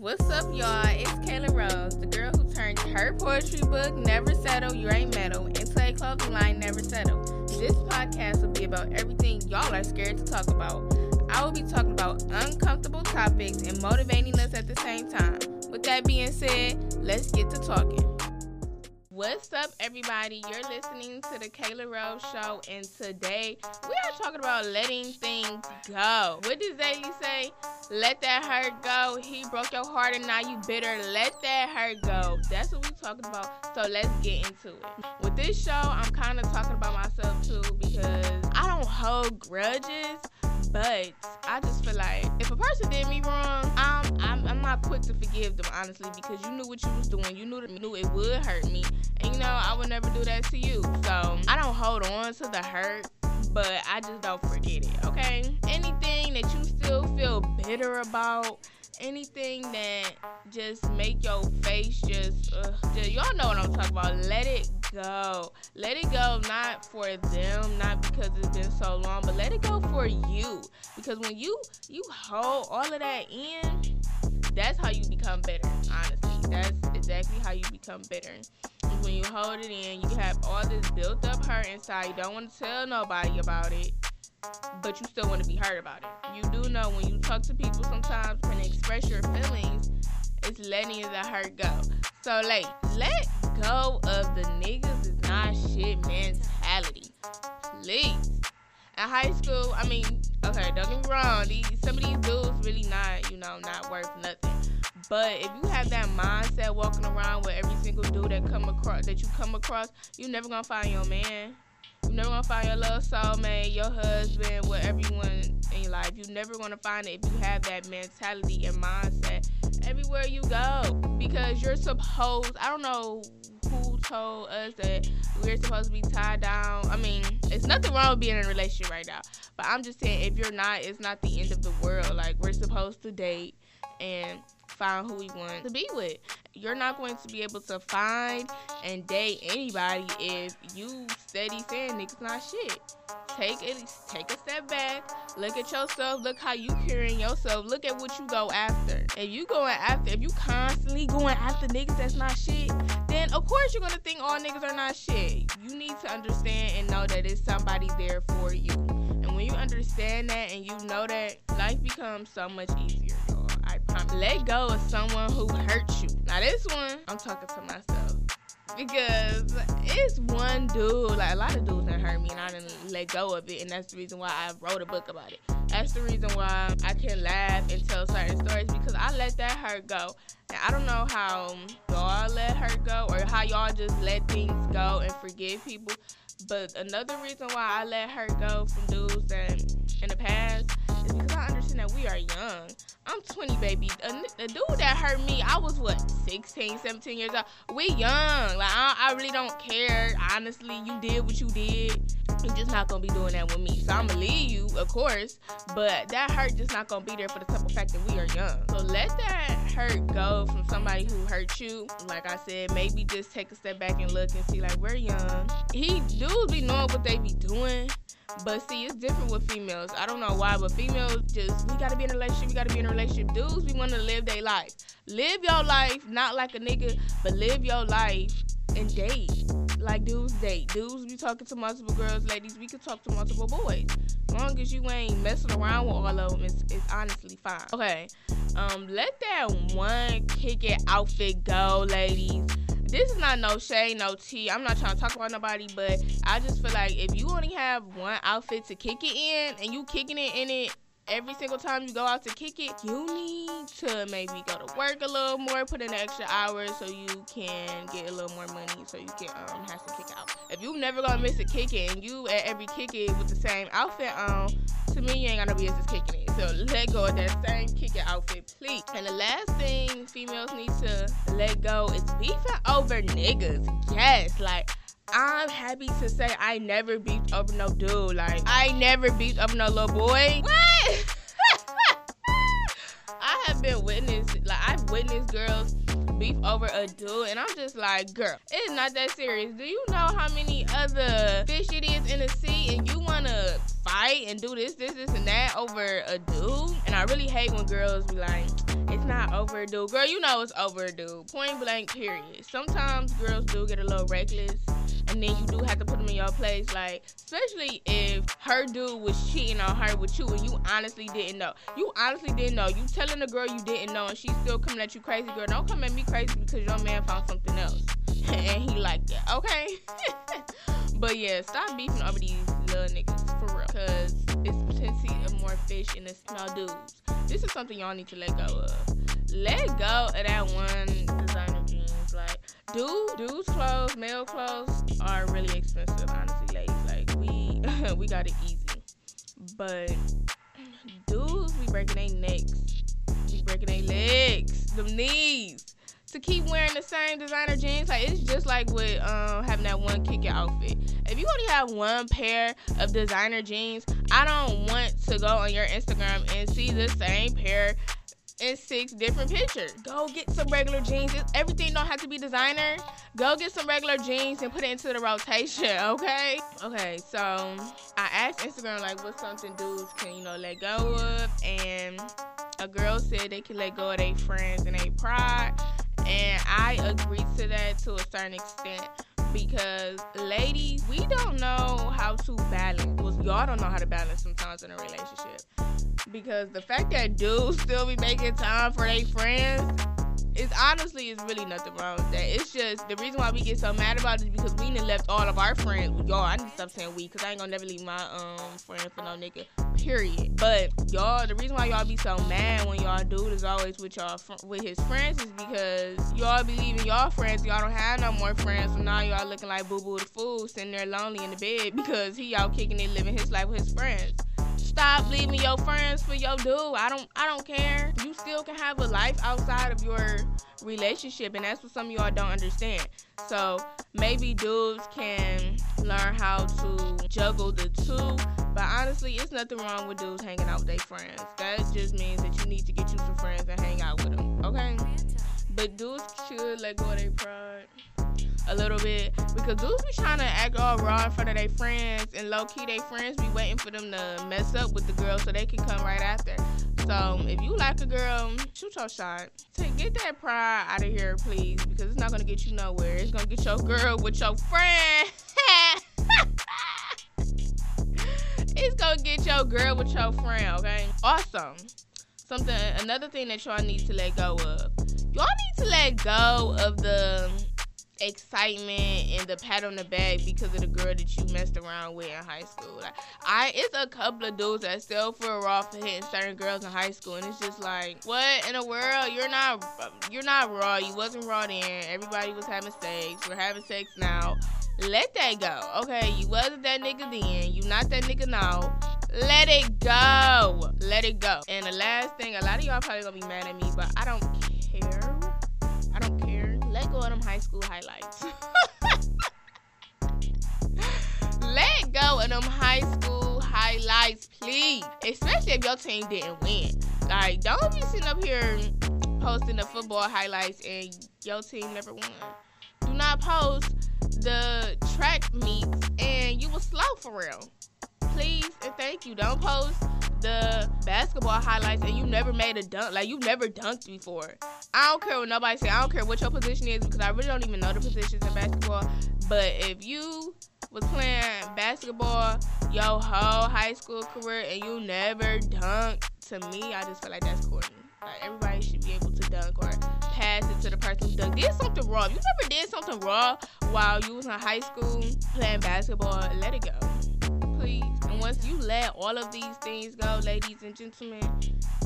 What's up, y'all? It's Kayla Rose, the girl who turned her poetry book, Never Settle, You Ain't Metal, into a clothing line, Never Settle. This podcast will be about everything y'all are scared to talk about. I will be talking about uncomfortable topics and motivating us at the same time. With that being said, let's get to talking. What's up, everybody? You're listening to the Kayla Rose Show, and today we are talking about letting things go. What does Zaylee say? Let that hurt go. He broke your heart, and now you bitter. Let that hurt go. That's what we're talking about. So let's get into it. With this show, I'm kind of talking about myself too because I don't hold grudges. But I just feel like if a person did me wrong, I'm, I'm, I'm not quick to forgive them, honestly, because you knew what you was doing. You knew, you knew it would hurt me. And you know, I would never do that to you. So I don't hold on to the hurt but I just don't forget it, okay? Anything that you still feel bitter about, anything that just make your face just, uh, just y'all know what I'm talking about. Let it go. Let it go not for them, not because it's been so long, but let it go for you. Because when you you hold all of that in, that's how you become bitter, honestly. That's exactly how you become bitter. When you hold it in, you have all this built up hurt inside. You don't want to tell nobody about it but you still want to be heard about it. You do know when you talk to people sometimes and express your feelings, it's letting the hurt go. So, like, let go of the niggas is not shit mentality. Please. In high school, I mean, okay, don't get me wrong, these, some of these dudes really not, you know, not worth nothing. But if you have that mindset walking around with every single dude that come across that you come across, you're never gonna find your man. You're never gonna find your little soulmate, your husband, whatever you want in your life. You're never gonna find it if you have that mentality and mindset everywhere you go. Because you're supposed I don't know who told us that we're supposed to be tied down. I mean, it's nothing wrong with being in a relationship right now. But I'm just saying if you're not, it's not the end of the world. Like we're supposed to date and find who we want to be with. You're not going to be able to find and date anybody if you steady saying niggas not shit. Take it, take a step back. Look at yourself. Look how you carrying yourself. Look at what you go after. If you going after, if you constantly going after niggas that's not shit, then of course you're gonna think all niggas are not shit. You need to understand and know that it's somebody there for you. And when you understand that and you know that, life becomes so much easier. Let go of someone who hurt you. Now this one, I'm talking to myself. Because it's one dude, like a lot of dudes that hurt me, and I didn't let go of it, and that's the reason why I wrote a book about it. That's the reason why I can laugh and tell certain stories because I let that hurt go. And I don't know how y'all let her go or how y'all just let things go and forgive people. But another reason why I let her go from dudes that in the past that we are young. I'm 20, baby. The, dude that hurt me, I was what, 16, 17 years old. We young. Like, I, I really don't care. Honestly, you did what you did. You're just not gonna be doing that with me. So I'm gonna leave you, of course, but that hurt just not gonna be there for the simple fact that we are young. So let that hurt go from somebody who hurt you. Like I said, maybe just take a step back and look and see like we're young. He dudes be knowing what they be doing. But see, it's different with females. I don't know why, but females just we gotta be in a relationship. We gotta be in a relationship. Dudes, we want to live their life. Live your life, not like a nigga, but live your life and date. Like dudes date. Dudes be talking to multiple girls. Ladies, we can talk to multiple boys. As long as you ain't messing around with all of them, it's, it's honestly fine. Okay. Um, let that one kick it outfit go, ladies this is not no shade, no tea. I'm not trying to talk about nobody, but I just feel like if you only have one outfit to kick it in and you kicking it in it every single time you go out to kick it, you need to maybe go to work a little more, put in extra hours so you can get a little more money so you can um have to kick out. If you never gonna miss a kick it and you at every kick it with the same outfit on, to me you ain't got no business kicking it. So let go of that same kick it outfit, please. And the last thing females need to let go is beefing over niggas. Yes, like I'm happy to say I never beefed over no dude. Like I never beefed over no little boy. What? I have been witness like I've witnessed girls beef over a dude and I'm just like, girl, it's not that serious. Do you know how many other fish it is in the sea and you wanna fight and do this, this, this, and that over a dude. And I really hate when girls be like, it's not overdue. Girl, you know it's overdue. Point blank, period. Sometimes girls do get a little reckless and then you do have to put them in your place. Like, especially if her dude was cheating on her with you and you honestly didn't know. You honestly didn't know. You telling the girl you didn't know and she's still coming at you crazy, girl. Don't come at me crazy because your man found something else and he liked it. Okay. but yeah, stop beefing over these little niggas for real. Cause it's potentially more fish in the small dudes. This is something y'all need to let go of. Let go of that one designer jeans. Like, dude, dudes' clothes, male clothes are really expensive. Honestly, ladies, like we we got it easy. But dudes, we breaking their necks, we breaking their legs, them knees to keep wearing the same designer jeans. Like it's just like with um, having that one kick your outfit. If you only have one pair of designer jeans, I don't want to go on your Instagram and see the same pair in six different pictures. Go get some regular jeans. Everything don't have to be designer. Go get some regular jeans and put it into the rotation, okay? Okay, so I asked Instagram like what's something dudes can, you know, let go of and a girl said they can let go of their friends and their pride and I agree to that to a certain extent because ladies, we don't know how to balance. Well, y'all don't know how to balance sometimes in a relationship. Because the fact that dudes still be making time for their friends it's honestly it's really nothing wrong with that. It's just the reason why we get so mad about it is because we done left all of our friends. Y'all, I need to stop saying we because I ain't gonna never leave my um friend for no nigga. Period. But y'all, the reason why y'all be so mad when y'all dude is always with y'all fr- with his friends is because y'all be leaving y'all friends. Y'all don't have no more friends, so now y'all looking like boo boo the fool, sitting there lonely in the bed because he out kicking it, living his life with his friends stop leaving your friends for your dude. I don't I don't care. You still can have a life outside of your relationship and that's what some of y'all don't understand. So maybe dudes can learn how to juggle the two. But honestly, it's nothing wrong with dudes hanging out with their friends. That just means that you need to get you some friends and hang out with them. Okay? But dudes should let go of their pride a little bit because dudes be trying to act all raw in front of their friends and low key their friends be waiting for them to mess up with the girl so they can come right after. So if you like a girl, shoot your shot. Take get that pride out of here, please, because it's not gonna get you nowhere. It's gonna get your girl with your friend. it's gonna get your girl with your friend, okay? Awesome. Something another thing that y'all need to let go of. Y'all need to let go of the excitement and the pat on the back because of the girl that you messed around with in high school. Like I it's a couple of dudes that still feel raw for hitting certain girls in high school and it's just like, what in the world? You're not you're not raw. You wasn't raw then. Everybody was having sex. We're having sex now. Let that go. Okay, you wasn't that nigga then. You not that nigga now. Let it go. Let it go. And the last thing, a lot of y'all probably gonna be mad at me, but I don't care. School highlights. Let go of them high school highlights, please. Especially if your team didn't win. Like, don't be sitting up here posting the football highlights and your team never won. Do not post the track meets and you will slow for real. Please and thank you. Don't post the basketball highlights and you never made a dunk, like you've never dunked before. I don't care what nobody say. I don't care what your position is because I really don't even know the positions in basketball. But if you was playing basketball your whole high school career and you never dunked, to me, I just feel like that's corny. Like everybody should be able to dunk or pass it to the person who dunk. Did something wrong. If you never did something wrong while you was in high school playing basketball, let it go please. Once you let all of these things go, ladies and gentlemen,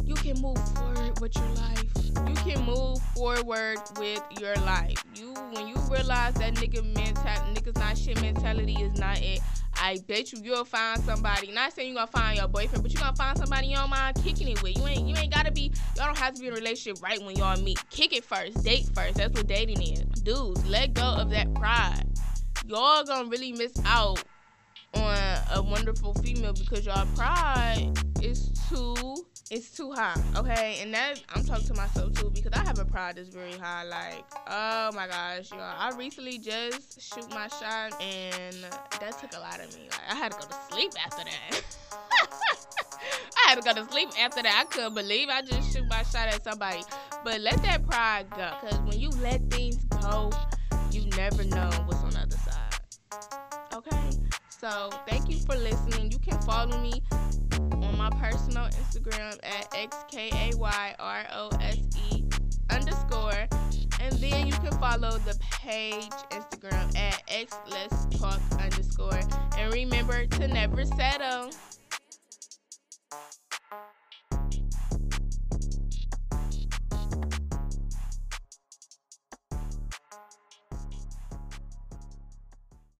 you can move forward with your life. You can move forward with your life. You when you realize that nigga mentality, niggas not shit mentality is not it. I bet you you'll find somebody. Not saying you're gonna find your boyfriend, but you're gonna find somebody you don't mind kicking it with. You ain't you ain't gotta be y'all don't have to be in a relationship right when y'all meet. Kick it first, date first. That's what dating is. Dudes, let go of that pride. Y'all gonna really miss out on a wonderful female because y'all pride is too it's too high, okay? And that I'm talking to myself too because I have a pride that's very high. Like, oh my gosh, y'all. I recently just shoot my shot and that took a lot of me. Like I had to go to sleep after that. I had to go to sleep after that. I couldn't believe I just shoot my shot at somebody. But let that pride go. Cause when you let things go, you never know what's on the other side. Okay? So thank you for listening. You can follow me on my personal Instagram at xkayrose underscore. And then you can follow the page Instagram at x let's talk underscore. And remember to never settle.